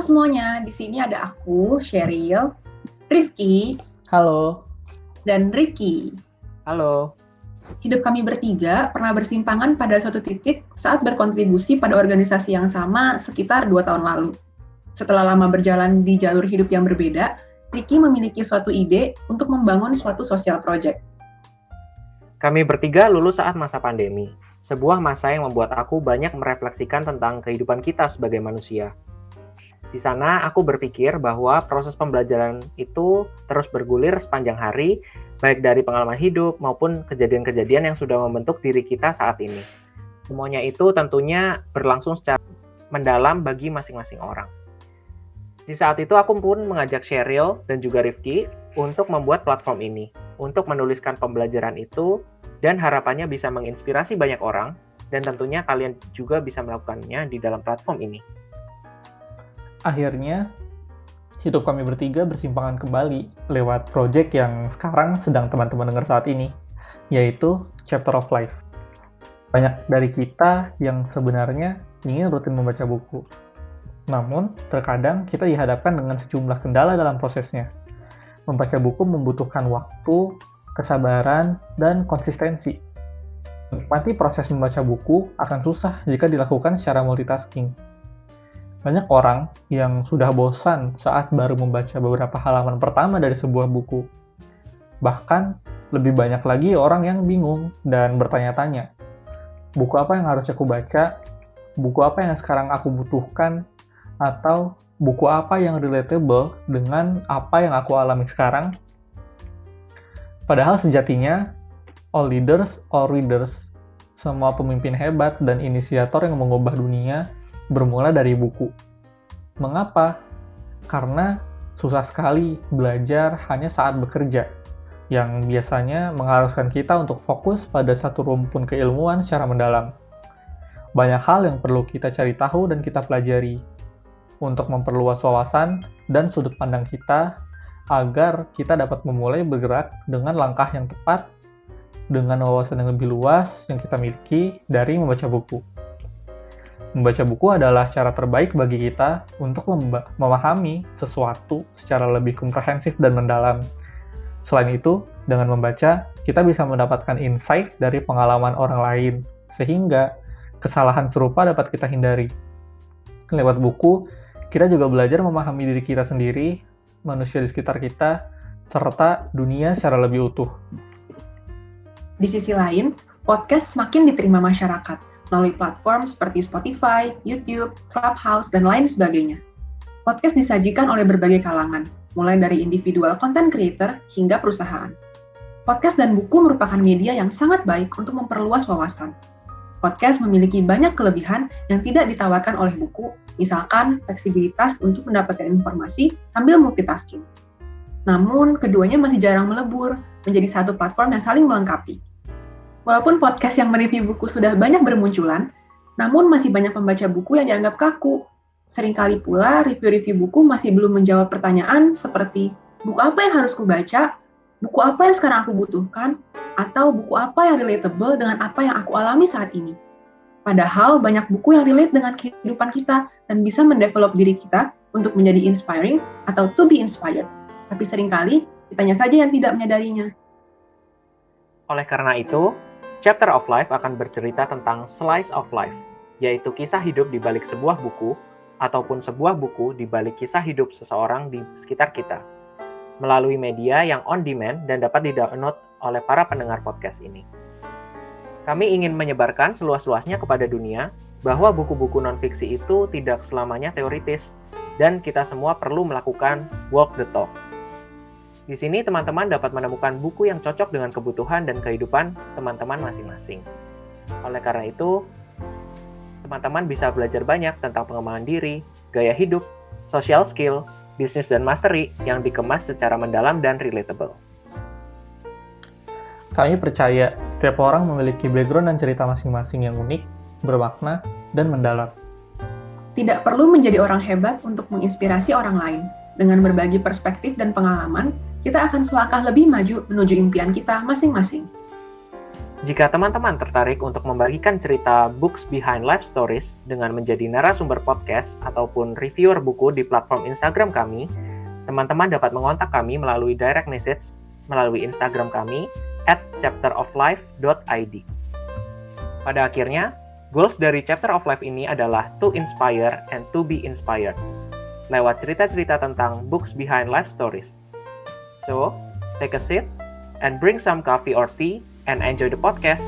semuanya, di sini ada aku, Sheryl, Rifki, Halo. dan Ricky. Halo. Hidup kami bertiga pernah bersimpangan pada suatu titik saat berkontribusi pada organisasi yang sama sekitar dua tahun lalu. Setelah lama berjalan di jalur hidup yang berbeda, Ricky memiliki suatu ide untuk membangun suatu sosial project. Kami bertiga lulus saat masa pandemi. Sebuah masa yang membuat aku banyak merefleksikan tentang kehidupan kita sebagai manusia. Di sana aku berpikir bahwa proses pembelajaran itu terus bergulir sepanjang hari, baik dari pengalaman hidup maupun kejadian-kejadian yang sudah membentuk diri kita saat ini. Semuanya itu tentunya berlangsung secara mendalam bagi masing-masing orang. Di saat itu aku pun mengajak Sheryl dan juga Rifki untuk membuat platform ini, untuk menuliskan pembelajaran itu, dan harapannya bisa menginspirasi banyak orang, dan tentunya kalian juga bisa melakukannya di dalam platform ini. Akhirnya, hidup kami bertiga bersimpangan kembali lewat project yang sekarang sedang teman-teman dengar saat ini, yaitu Chapter of Life. Banyak dari kita yang sebenarnya ingin rutin membaca buku. Namun, terkadang kita dihadapkan dengan sejumlah kendala dalam prosesnya. Membaca buku membutuhkan waktu, kesabaran, dan konsistensi. Menikmati proses membaca buku akan susah jika dilakukan secara multitasking banyak orang yang sudah bosan saat baru membaca beberapa halaman pertama dari sebuah buku. Bahkan, lebih banyak lagi orang yang bingung dan bertanya-tanya, buku apa yang harus aku baca, buku apa yang sekarang aku butuhkan, atau buku apa yang relatable dengan apa yang aku alami sekarang. Padahal sejatinya, all leaders, all readers, semua pemimpin hebat dan inisiator yang mengubah dunia bermula dari buku. Mengapa? Karena susah sekali belajar hanya saat bekerja, yang biasanya mengharuskan kita untuk fokus pada satu rumpun keilmuan secara mendalam. Banyak hal yang perlu kita cari tahu dan kita pelajari untuk memperluas wawasan dan sudut pandang kita agar kita dapat memulai bergerak dengan langkah yang tepat dengan wawasan yang lebih luas yang kita miliki dari membaca buku. Membaca buku adalah cara terbaik bagi kita untuk memahami sesuatu secara lebih komprehensif dan mendalam. Selain itu, dengan membaca, kita bisa mendapatkan insight dari pengalaman orang lain, sehingga kesalahan serupa dapat kita hindari. Lewat buku, kita juga belajar memahami diri kita sendiri, manusia di sekitar kita, serta dunia secara lebih utuh. Di sisi lain, podcast semakin diterima masyarakat melalui platform seperti Spotify, YouTube, Clubhouse, dan lain sebagainya. Podcast disajikan oleh berbagai kalangan, mulai dari individual content creator hingga perusahaan. Podcast dan buku merupakan media yang sangat baik untuk memperluas wawasan. Podcast memiliki banyak kelebihan yang tidak ditawarkan oleh buku, misalkan fleksibilitas untuk mendapatkan informasi sambil multitasking. Namun, keduanya masih jarang melebur menjadi satu platform yang saling melengkapi. Walaupun podcast yang mereview buku sudah banyak bermunculan, namun masih banyak pembaca buku yang dianggap kaku. Seringkali pula review-review buku masih belum menjawab pertanyaan seperti buku apa yang harus kubaca, buku apa yang sekarang aku butuhkan, atau buku apa yang relatable dengan apa yang aku alami saat ini. Padahal banyak buku yang relate dengan kehidupan kita dan bisa mendevelop diri kita untuk menjadi inspiring atau to be inspired. Tapi sering kali kitanya saja yang tidak menyadarinya. Oleh karena itu, Chapter of Life akan bercerita tentang slice of life, yaitu kisah hidup di balik sebuah buku ataupun sebuah buku di balik kisah hidup seseorang di sekitar kita, melalui media yang on demand dan dapat di-download oleh para pendengar podcast ini. Kami ingin menyebarkan seluas-luasnya kepada dunia bahwa buku-buku non-fiksi itu tidak selamanya teoritis, dan kita semua perlu melakukan walk the talk di sini teman-teman dapat menemukan buku yang cocok dengan kebutuhan dan kehidupan teman-teman masing-masing. Oleh karena itu, teman-teman bisa belajar banyak tentang pengembangan diri, gaya hidup, social skill, bisnis dan mastery yang dikemas secara mendalam dan relatable. Kami percaya setiap orang memiliki background dan cerita masing-masing yang unik, bermakna, dan mendalam. Tidak perlu menjadi orang hebat untuk menginspirasi orang lain. Dengan berbagi perspektif dan pengalaman, kita akan selangkah lebih maju menuju impian kita masing-masing. Jika teman-teman tertarik untuk membagikan cerita Books Behind Life Stories dengan menjadi narasumber podcast ataupun reviewer buku di platform Instagram kami, teman-teman dapat mengontak kami melalui direct message melalui Instagram kami at chapteroflife.id. Pada akhirnya, goals dari Chapter of Life ini adalah to inspire and to be inspired, lewat cerita-cerita tentang books behind life stories. So, take a seat and bring some coffee or tea and enjoy the podcast